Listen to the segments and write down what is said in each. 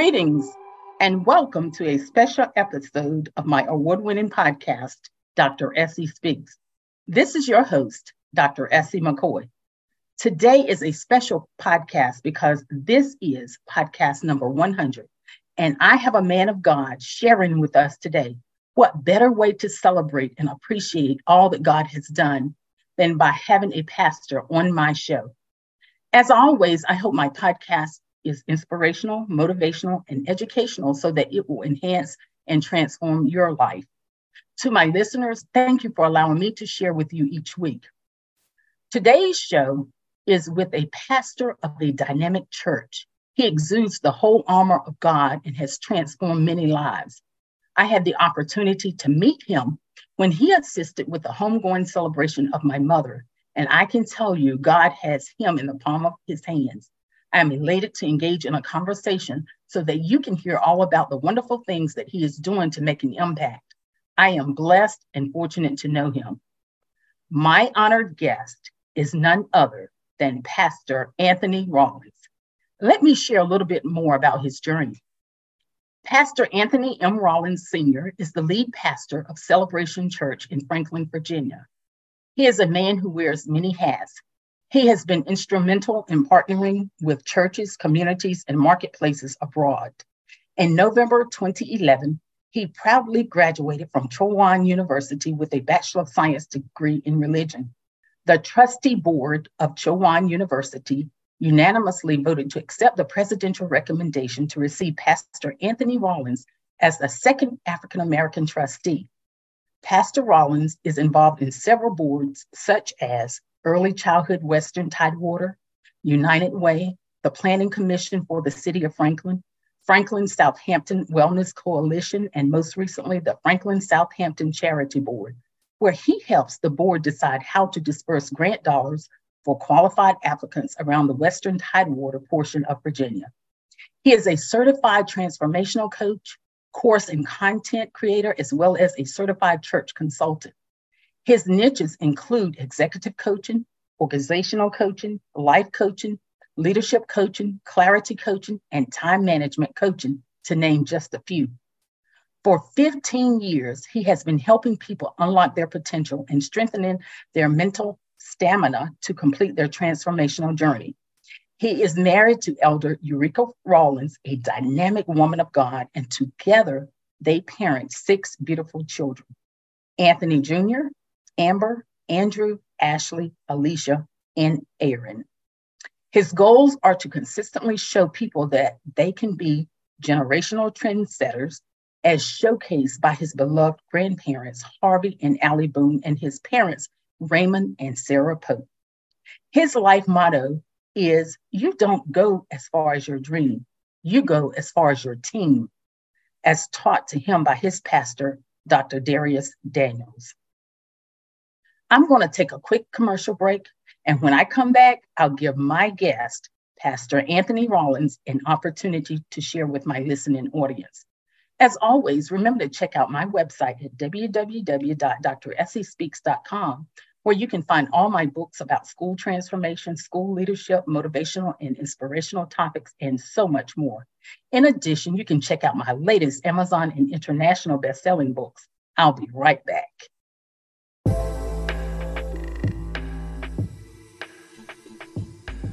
Greetings and welcome to a special episode of my award winning podcast, Dr. Essie Speaks. This is your host, Dr. Essie McKoy. Today is a special podcast because this is podcast number 100, and I have a man of God sharing with us today. What better way to celebrate and appreciate all that God has done than by having a pastor on my show? As always, I hope my podcast is inspirational, motivational, and educational so that it will enhance and transform your life. To my listeners, thank you for allowing me to share with you each week. Today's show is with a pastor of a dynamic church. He exudes the whole armor of God and has transformed many lives. I had the opportunity to meet him when he assisted with the homegoing celebration of my mother. And I can tell you, God has him in the palm of his hands. I am elated to engage in a conversation so that you can hear all about the wonderful things that he is doing to make an impact. I am blessed and fortunate to know him. My honored guest is none other than Pastor Anthony Rawlings. Let me share a little bit more about his journey. Pastor Anthony M. Rawlings Sr. is the lead pastor of Celebration Church in Franklin, Virginia. He is a man who wears many hats, he has been instrumental in partnering with churches, communities, and marketplaces abroad. In November 2011, he proudly graduated from Chowan University with a Bachelor of Science degree in religion. The trustee board of Chowan University unanimously voted to accept the presidential recommendation to receive Pastor Anthony Rawlings as the second African American trustee. Pastor Rawlings is involved in several boards, such as Early Childhood Western Tidewater, United Way, the Planning Commission for the City of Franklin, Franklin Southampton Wellness Coalition, and most recently, the Franklin Southampton Charity Board, where he helps the board decide how to disperse grant dollars for qualified applicants around the Western Tidewater portion of Virginia. He is a certified transformational coach, course and content creator, as well as a certified church consultant. His niches include executive coaching, organizational coaching, life coaching, leadership coaching, clarity coaching, and time management coaching, to name just a few. For 15 years, he has been helping people unlock their potential and strengthening their mental stamina to complete their transformational journey. He is married to Elder Eureka Rawlings, a dynamic woman of God, and together they parent six beautiful children. Anthony Jr., Amber, Andrew, Ashley, Alicia, and Aaron. His goals are to consistently show people that they can be generational trendsetters, as showcased by his beloved grandparents, Harvey and Allie Boone, and his parents, Raymond and Sarah Pope. His life motto is You don't go as far as your dream, you go as far as your team, as taught to him by his pastor, Dr. Dharius Daniels. I'm going to take a quick commercial break. And when I come back, I'll give my guest, Pastor Anthony Rawlings, an opportunity to share with my listening audience. As always, remember to check out my website at www.dressiespeaks.com, where you can find all my books about school transformation, school leadership, motivational and inspirational topics, and so much more. In addition, you can check out my latest Amazon and international best-selling books. I'll be right back.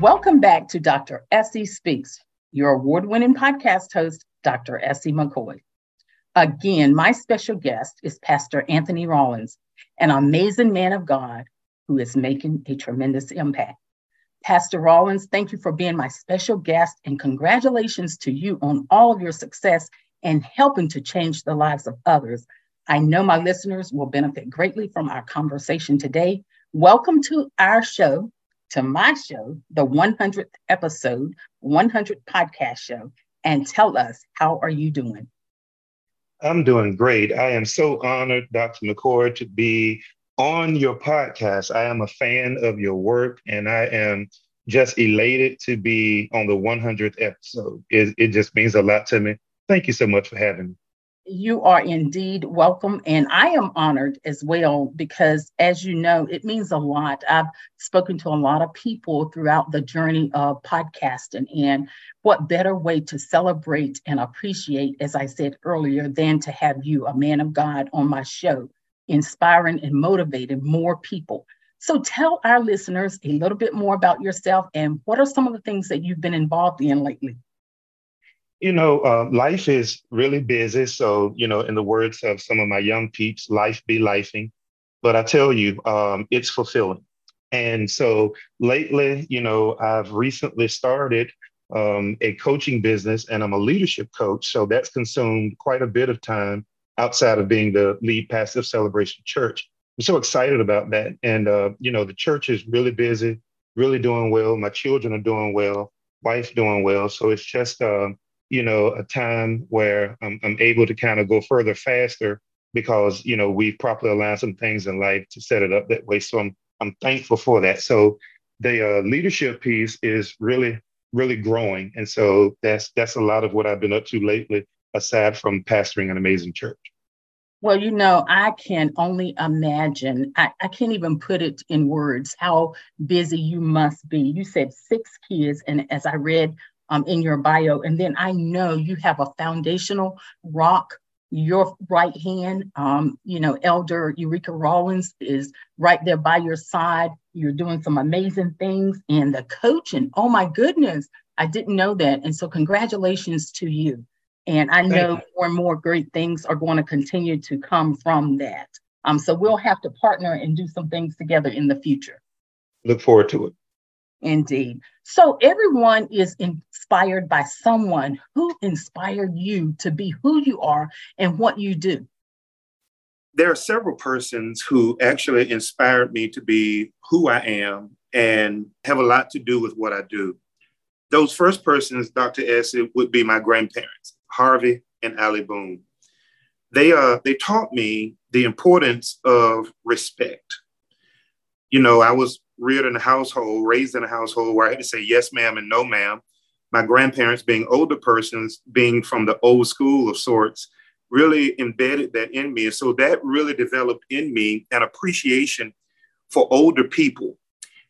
Welcome back to Dr. Essie Speaks, your award winning podcast host, Dr. Essie McKoy. Again, my special guest is Pastor Anthony Rawlings, an amazing man of God who is making a tremendous impact. Pastor Rawlings, thank you for being my special guest and congratulations to you on all of your success and helping to change the lives of others. I know my listeners will benefit greatly from our conversation today. Welcome to our show, to my show, the 100th episode, 100 podcast show, and tell us, how are you doing? I'm doing great. I am so honored, Dr. McCord, to be on your podcast. I am a fan of your work and I am just elated to be on the 100th episode. It, it just means a lot to me. Thank you so much for having me. You are indeed welcome. And I am honored as well because, as you know, it means a lot. I've spoken to a lot of people throughout the journey of podcasting. And what better way to celebrate and appreciate, as I said earlier, than to have you, a man of God, on my show, inspiring and motivating more people. So tell our listeners a little bit more about yourself and what are some of the things that you've been involved in lately? You know, uh, life is really busy. So, you know, in the words of some of my young peeps, life be lifing. But I tell you, um, it's fulfilling. And so lately, you know, I've recently started um, a coaching business and I'm a leadership coach. So that's consumed quite a bit of time outside of being the lead pastor of Celebration Church. I'm so excited about that. And, uh, you know, the church is really busy, really doing well. My children are doing well, wife doing well. So it's just, uh, you know, a time where I'm, I'm able to kind of go further faster because, you know, we've properly aligned some things in life to set it up that way. So I'm, I'm thankful for that. So the uh, leadership piece is really, really growing. And so that's, that's a lot of what I've been up to lately, aside from pastoring an amazing church. Well, you know, I can only imagine, I, I can't even put it in words how busy you must be. You said six kids. And as I read um, in your bio. And then I know you have a foundational rock. Your right hand, um, you know, Elder Eureka Rawlings is right there by your side. You're doing some amazing things. And the coaching, oh my goodness, I didn't know that. And so, congratulations to you. And I know more and more great things are going to continue to come from that. Um, so, we'll have to partner and do some things together in the future. Look forward to it. Indeed. So everyone is inspired by someone who inspired you to be who you are and what you do. There are several persons who actually inspired me to be who I am and have a lot to do with what I do. Those first persons, Dr. S, would be my grandparents, Harvey and Allie Boone. They, uh, they taught me the importance of respect. You know, I was reared in a household, raised in a household where I had to say yes, ma'am, and no, ma'am. My grandparents, being older persons, being from the old school of sorts, really embedded that in me. And so that really developed in me an appreciation for older people.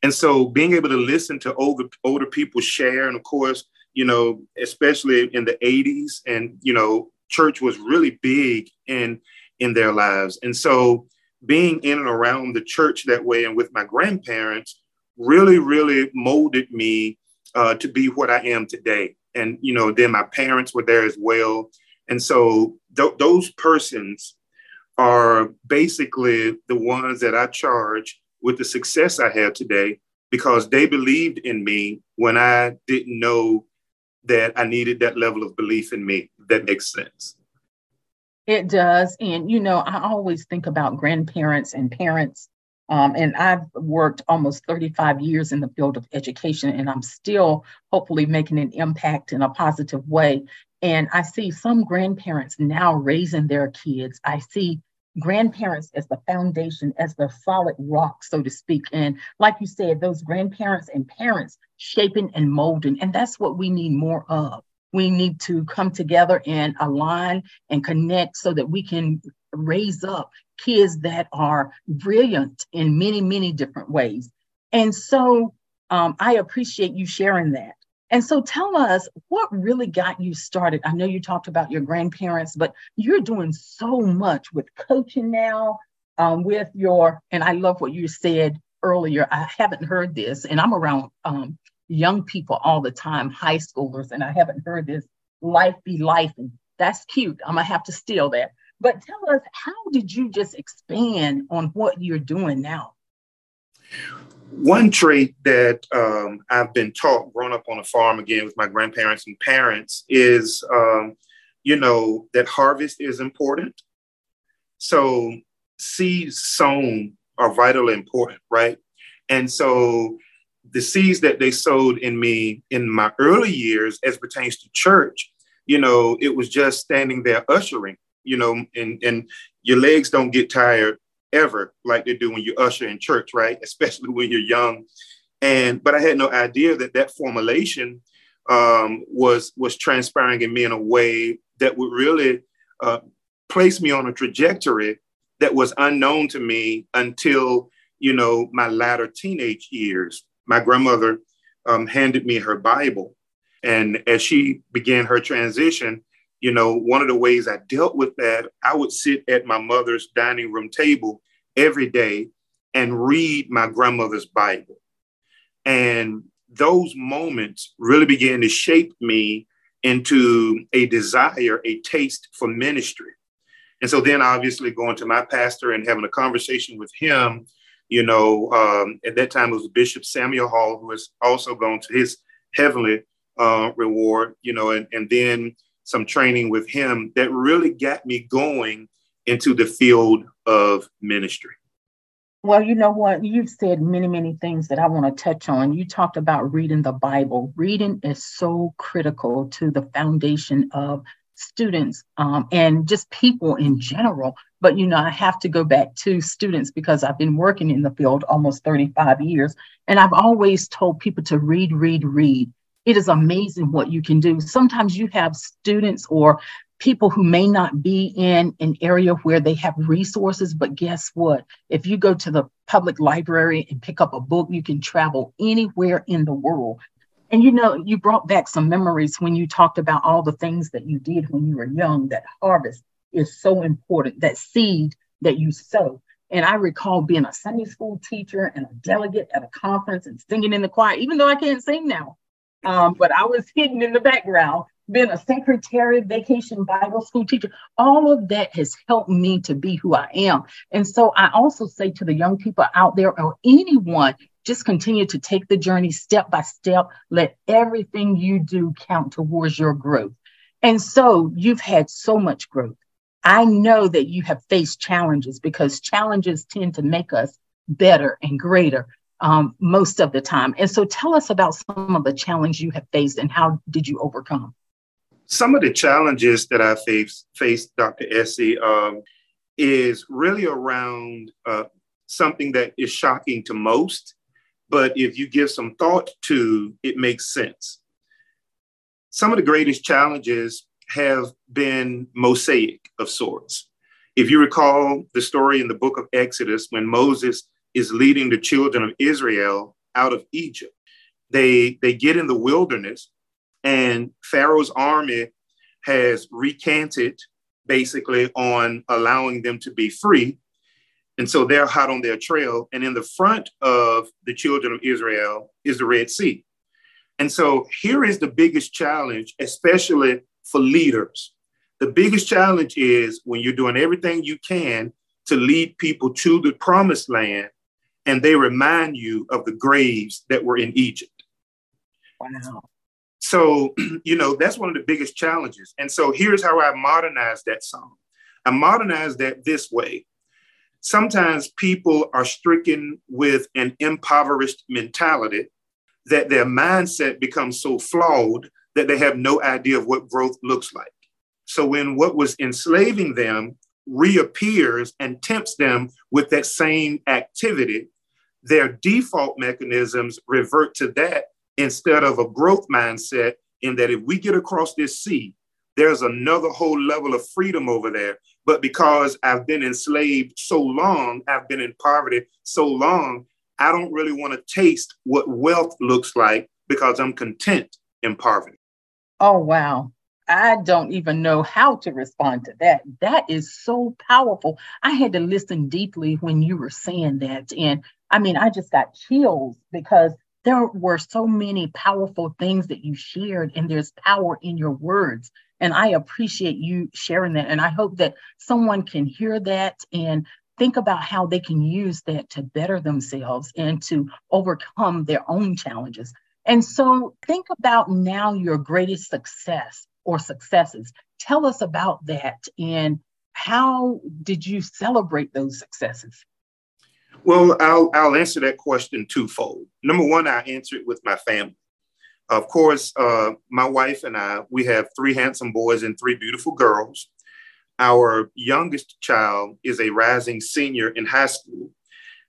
And so being able to listen to older, older people share, and of course, you know, especially in the 80s, and, you know, church was really big in in their lives. And so being in and around the church that way and with my grandparents really, really molded me uh, to be what I am today. And, you know, then my parents were there as well. And so th- those persons are basically the ones that I charge with the success I have today because they believed in me when I didn't know that I needed that level of belief in me. That makes sense. It does. And, you know, I always think about grandparents and parents. Um, and I've worked almost 35 years in the field of education, and I'm still hopefully making an impact in a positive way. And I see some grandparents now raising their kids. I see grandparents as the foundation, as the solid rock, so to speak. And like you said, those grandparents and parents shaping and molding. And that's what we need more of we need to come together and align and connect so that we can raise up kids that are brilliant in many, many different ways. And so um, I appreciate you sharing that. And so tell us what really got you started. I know you talked about your grandparents, but you're doing so much with coaching now, um, with your, and I love what you said earlier. I haven't heard this, and I'm around um, young people all the time, high schoolers, and I haven't heard this life be life. And That's cute. I'm gonna have to steal that. But tell us, how did you just expand on what you're doing now? One trait that um, I've been taught growing up on a farm again with my grandparents and parents is, um, you know, that harvest is important. So seeds sown are vitally important, right? And so the seeds that they sowed in me in my early years as pertains to church, you know, it was just standing there ushering, you know, and, and your legs don't get tired ever like they do when you usher in church, right? Especially when you're young. And but I had no idea that that formulation um, was was transpiring in me in a way that would really uh, place me on a trajectory that was unknown to me until you know my latter teenage years. My grandmother um, handed me her Bible, and as she began her transition, you know, one of the ways I dealt with that, I would sit at my mother's dining room table every day and read my grandmother's Bible. And those moments really began to shape me into a desire, a taste for ministry. And so then obviously going to my pastor and having a conversation with him, you know, um, at that time it was Bishop Samuel Hall, who has also gone to his heavenly uh, reward, you know, and, and then some training with him that really got me going into the field of ministry. Well, you know what? You've said many, many things that I want to touch on. You talked about reading the Bible. Reading is so critical to the foundation of students um, and just people in general. But, you know, I have to go back to students because I've been working in the field almost 35 years. And I've always told people to read, read, read. It is amazing what you can do. Sometimes you have students or people who may not be in an area where they have resources, but guess what? If you go to the public library and pick up a book, you can travel anywhere in the world. And you know, you brought back some memories when you talked about all the things that you did when you were young. That harvest is so important, that seed that you sow. And I recall being a Sunday school teacher and a delegate at a conference and singing in the choir, even though I can't sing now. Um, but I was hidden in the background been a secretary, vacation Bible school teacher. All of that has helped me to be who I am. And so I also say to the young people out there or anyone, just continue to take the journey step by step. Let everything you do count towards your growth. And so you've had so much growth. I know that you have faced challenges because challenges tend to make us better and greater um, most of the time. And so tell us about some of the challenges you have faced and how did you overcome? some of the challenges that I faced, faced Dr. Essie, um, is really around uh, something that is shocking to most, but if you give some thought to, it makes sense. Some of the greatest challenges have been mosaic of sorts. If you recall the story in the book of Exodus when Moses is leading the children of Israel out of Egypt, they, they get in the wilderness and Pharaoh's army has recanted basically on allowing them to be free. And so they're hot on their trail. And in the front of the children of Israel is the Red Sea. And so here is the biggest challenge, especially for leaders. The biggest challenge is when you're doing everything you can to lead people to the promised land, and they remind you of the graves that were in Egypt. Wow. So, you know, that's one of the biggest challenges. And so here's how I modernized that song. I modernized that this way. Sometimes people are stricken with an impoverished mentality that their mindset becomes so flawed that they have no idea of what growth looks like. So when what was enslaving them reappears and tempts them with that same activity, their default mechanisms revert to that instead of a growth mindset in that if we get across this sea, there's another whole level of freedom over there. But because I've been enslaved so long, I've been in poverty so long, I don't really want to taste what wealth looks like because I'm content in poverty. Oh, wow. I don't even know how to respond to that. That is so powerful. I had to listen deeply when you were saying that. And I mean, I just got chills because there were so many powerful things that you shared, and there's power in your words. And I appreciate you sharing that. And I hope that someone can hear that and think about how they can use that to better themselves and to overcome their own challenges. And so think about now your greatest success or successes. Tell us about that and how did you celebrate those successes? Well, I'll, I'll answer that question twofold. Number one, I answer it with my family. Of course, uh, my wife and I, we have three handsome boys and three beautiful girls. Our youngest child is a rising senior in high school.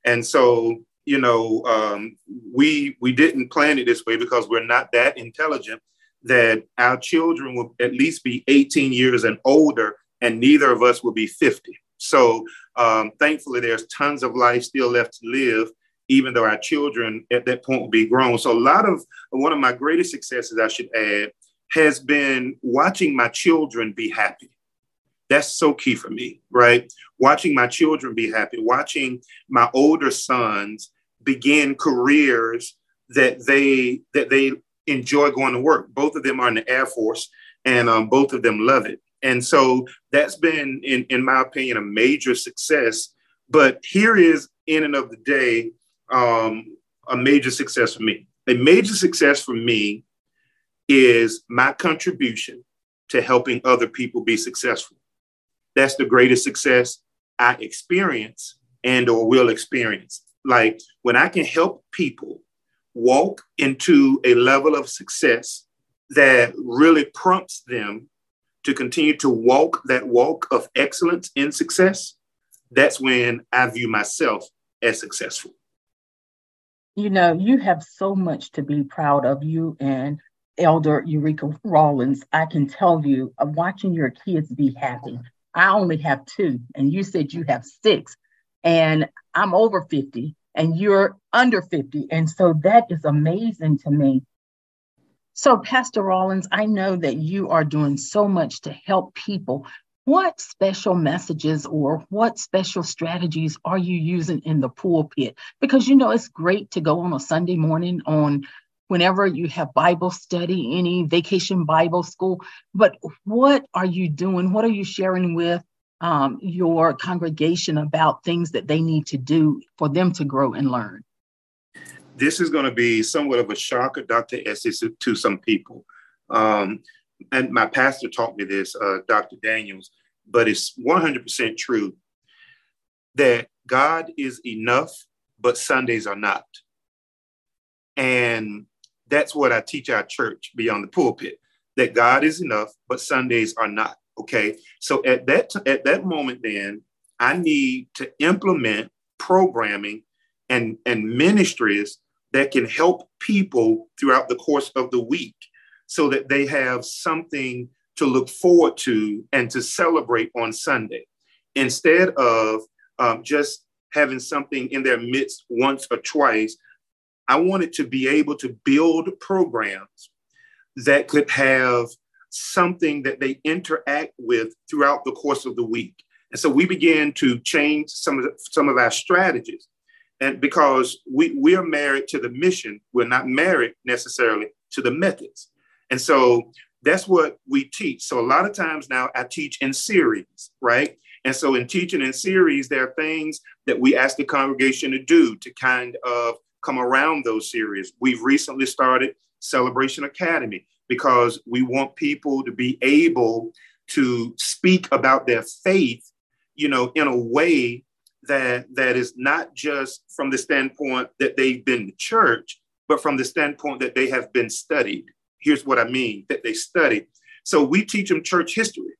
And so, you know, um, we we didn't plan it this way because we're not that intelligent that our children will at least be 18 years and older, and neither of us will be 50. So um, thankfully, there's tons of life still left to live, even though our children at that point will be grown. So a lot of one of my greatest successes, I should add, has been watching my children be happy. That's so key for me, right? Watching my children be happy, watching my older sons begin careers that they that they enjoy going to work. Both of them are in the Air Force, and um, both of them love it. And so that's been, in, in my opinion, a major success. But here is, in and of the day, um, a major success for me. A major success for me is my contribution to helping other people be successful. That's the greatest success I experience and or will experience. Like when I can help people walk into a level of success that really prompts them to continue to walk that walk of excellence in success, that's when I view myself as successful. You know, you have so much to be proud of you and Elder Eureka Rawlings. I can tell you, of watching your kids be happy. I only have two, and you said you have six, and I'm over 50 and you're under 50. And so that is amazing to me. So, Pastor Rawlings, I know that you are doing so much to help people. What special messages or what special strategies are you using in the pulpit? Because you know, it's great to go on a Sunday morning on whenever you have Bible study, any vacation Bible school, but what are you doing? What are you sharing with um, your congregation about things that they need to do for them to grow and learn? This is going to be somewhat of a shocker, Dr. Essie, to some people. Um, and my pastor taught me this, uh, Dr. Daniels, but it's 100% true that God is enough, but Sundays are not. And that's what I teach our church beyond the pulpit that God is enough, but Sundays are not. Okay. So at that at that moment, then I need to implement programming and, and ministries that can help people throughout the course of the week so that they have something to look forward to and to celebrate on Sunday instead of um, just having something in their midst once or twice. I wanted to be able to build programs that could have something that they interact with throughout the course of the week. And so we began to change some of the, some of our strategies. And because we, we are married to the mission, we're not married necessarily to the methods. And so that's what we teach. So a lot of times now I teach in series, right? And so in teaching in series, there are things that we ask the congregation to do to kind of come around those series. We've recently started Celebration Academy because we want people to be able to speak about their faith, you know, in a way that that is not just from the standpoint that they've been to church, but from the standpoint that they have been studied. Here's what I mean that they study. So we teach them church history.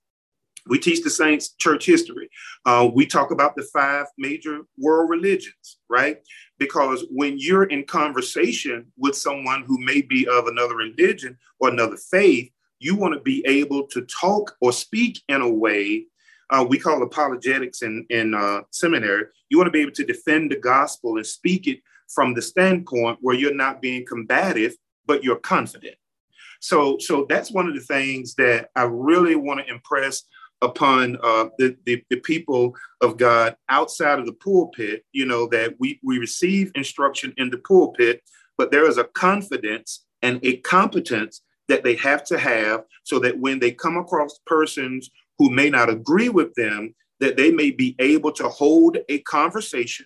We teach the saints church history. Uh, we talk about the five major world religions, right? Because when you're in conversation with someone who may be of another religion or another faith, you want to be able to talk or speak in a way uh, we call apologetics in, in uh, seminary. You want to be able to defend the gospel and speak it from the standpoint where you're not being combative, but you're confident. So, so that's one of the things that I really want to impress upon uh, the, the, the, people of God outside of the pulpit, you know, that we, we receive instruction in the pulpit, but there is a confidence and a competence that they have to have so that when they come across persons who may not agree with them, that they may be able to hold a conversation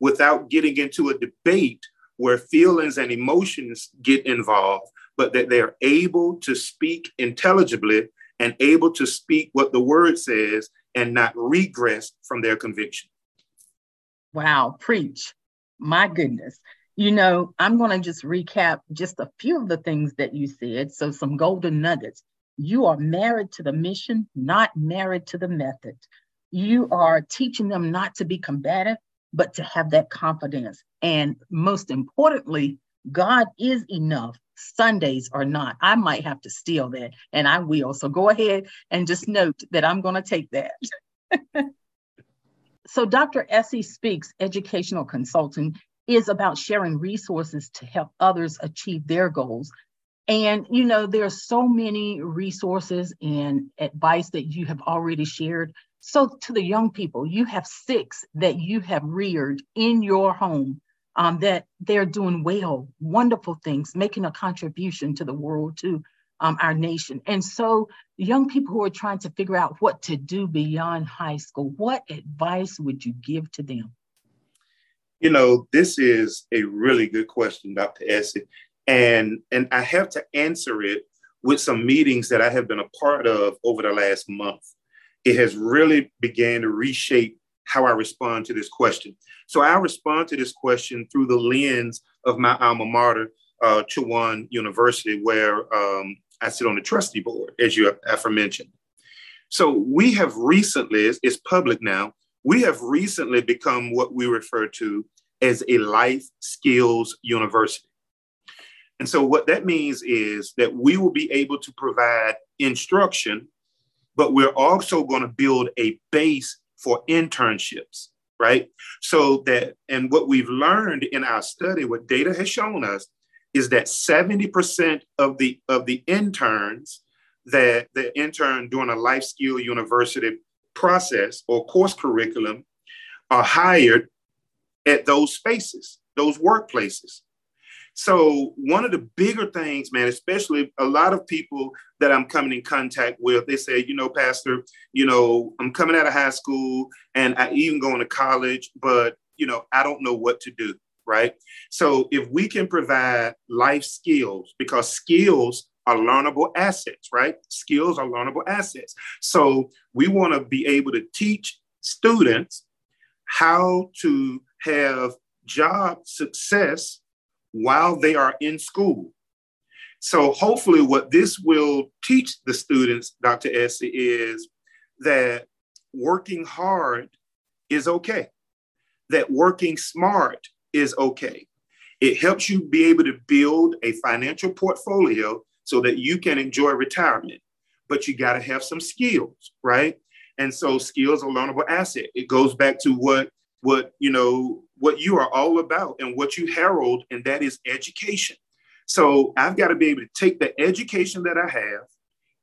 without getting into a debate where feelings and emotions get involved, but that they're able to speak intelligibly and able to speak what the word says and not regress from their conviction. Wow, preach. My goodness. You know, I'm going to just recap just a few of the things that you said. So, some golden nuggets. You are married to the mission, not married to the method. You are teaching them not to be combative, but to have that confidence. And most importantly, God is enough. Sundays are not. I might have to steal that, and I will. So go ahead and just note that I'm going to take that. so, Dr. Essie Speaks Educational Consulting is about sharing resources to help others achieve their goals. And, you know, there are so many resources and advice that you have already shared. So, to the young people, you have six that you have reared in your home um, that they're doing well, wonderful things, making a contribution to the world, to um, our nation. And so, young people who are trying to figure out what to do beyond high school, what advice would you give to them? You know, this is a really good question, Dr. Essie. And, and I have to answer it with some meetings that I have been a part of over the last month. It has really began to reshape how I respond to this question. So I respond to this question through the lens of my alma mater, uh, Chowan University, where um, I sit on the trustee board, as you aforementioned. So we have recently, it's public now, we have recently become what we refer to as a life skills university. And so, what that means is that we will be able to provide instruction, but we're also going to build a base for internships, right? So that, and what we've learned in our study, what data has shown us, is that 70% of the of the interns that the intern during a life skill university process or course curriculum are hired at those spaces, those workplaces. So one of the bigger things, man, especially a lot of people that I'm coming in contact with, they say, you know, Pastor, you know, I'm coming out of high school and I even going to college, but you know, I don't know what to do, right? So if we can provide life skills, because skills are learnable assets, right? Skills are learnable assets. So we want to be able to teach students how to have job success while they are in school. So hopefully what this will teach the students, Dr. Essie, is that working hard is okay, that working smart is okay. It helps you be able to build a financial portfolio so that you can enjoy retirement. But you got to have some skills, right? And so skills are learnable asset. It goes back to what what you know what you are all about and what you herald, and that is education. So I've got to be able to take the education that I have,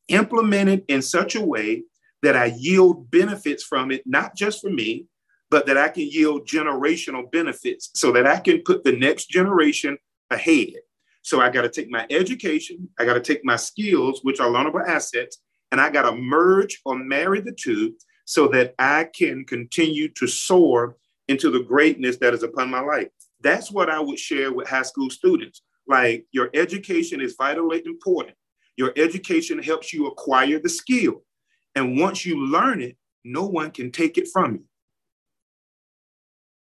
implement it in such a way that I yield benefits from it, not just for me, but that I can yield generational benefits so that I can put the next generation ahead. So I got to take my education, I got to take my skills, which are learnable assets, and I got to merge or marry the two so that I can continue to soar into the greatness that is upon my life. That's what I would share with high school students. Like your education is vitally important. Your education helps you acquire the skill. And once you learn it, no one can take it from you.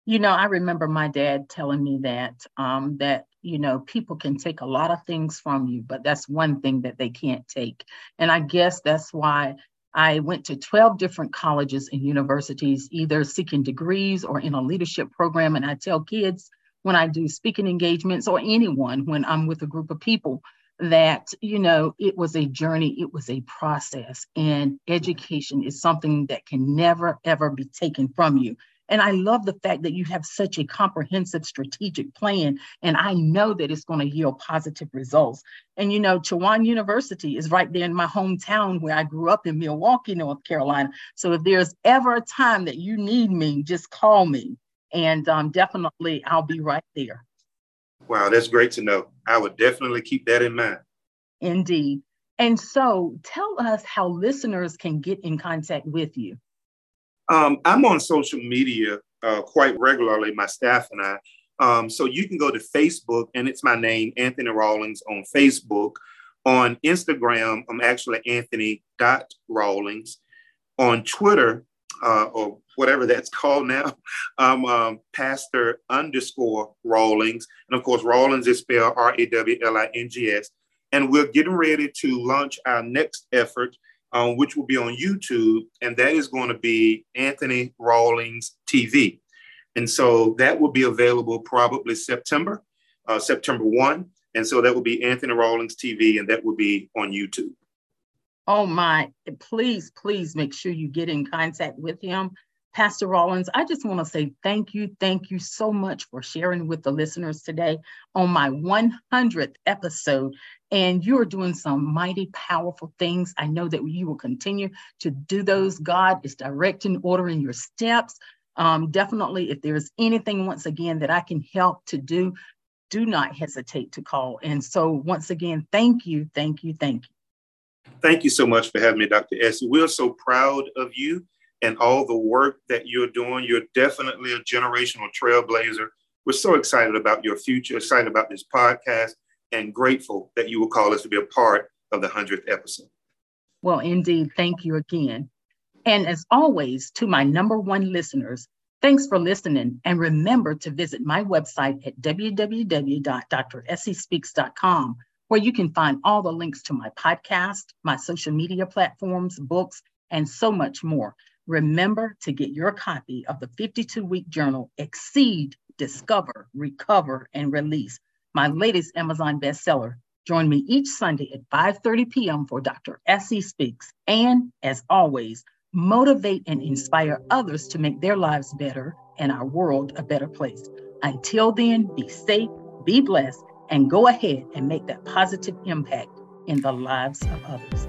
You know, I remember my dad telling me that um, that you know people can take a lot of things from you, but that's one thing that they can't take. And I guess that's why I went to 12 different colleges and universities, either seeking degrees or in a leadership program. And I tell kids when I do speaking engagements or anyone when I'm with a group of people that, you know, it was a journey, it was a process, and education is something that can never, ever be taken from you. And I love the fact that you have such a comprehensive strategic plan. And I know that it's going to yield positive results. And, you know, Chowan University is right there in my hometown where I grew up in Milwaukee, North Carolina. So if there's ever a time that you need me, just call me. And um, definitely I'll be right there. Wow, that's great to know. I would definitely keep that in mind. Indeed. And so tell us how listeners can get in contact with you. Um, I'm on social media uh, quite regularly, my staff and I. Um, so you can go to Facebook, and it's my name, Anthony Rawlings, on Facebook. On Instagram, I'm actually Anthony dot Rawlings. On Twitter, uh, or whatever that's called now, I'm um, Pastor underscore Rawlings. And of course, Rawlings is spelled R A W L I N G S. And we're getting ready to launch our next effort, um, which will be on YouTube. And that is going to be Anthony Rawlings TV. And so that will be available probably September, uh, September 1. And so that will be Anthony Rawlings TV, and that will be on YouTube. Oh my, please, please make sure you get in contact with him. Pastor Rawlings, I just want to say thank you. Thank you so much for sharing with the listeners today on my 100th episode. And you are doing some mighty powerful things. I know that you will continue to do those. God is directing, ordering your steps. Um, definitely, if there's anything, once again, that I can help to do, do not hesitate to call. And so, once again, thank you, thank you, thank you. Thank you so much for having me, Dr. Essie. We're so proud of you and all the work that you're doing. You're definitely a generational trailblazer. We're so excited about your future, excited about this podcast, and grateful that you will call us to be a part of the 100th episode. Well, indeed. Thank you again. And as always, to my number one listeners, thanks for listening. And remember to visit my website at www.dressiespeaks.com, where you can find all the links to my podcast, my social media platforms, books, and so much more. Remember to get your copy of the 52 week journal, Exceed, Discover, Recover, and Release, my latest Amazon bestseller. Join me each Sunday at 5:30 p.m. for Dr. Essie Speaks. And as always, motivate and inspire others to make their lives better and our world a better place. Until then, be safe, be blessed, and go ahead and make that positive impact in the lives of others.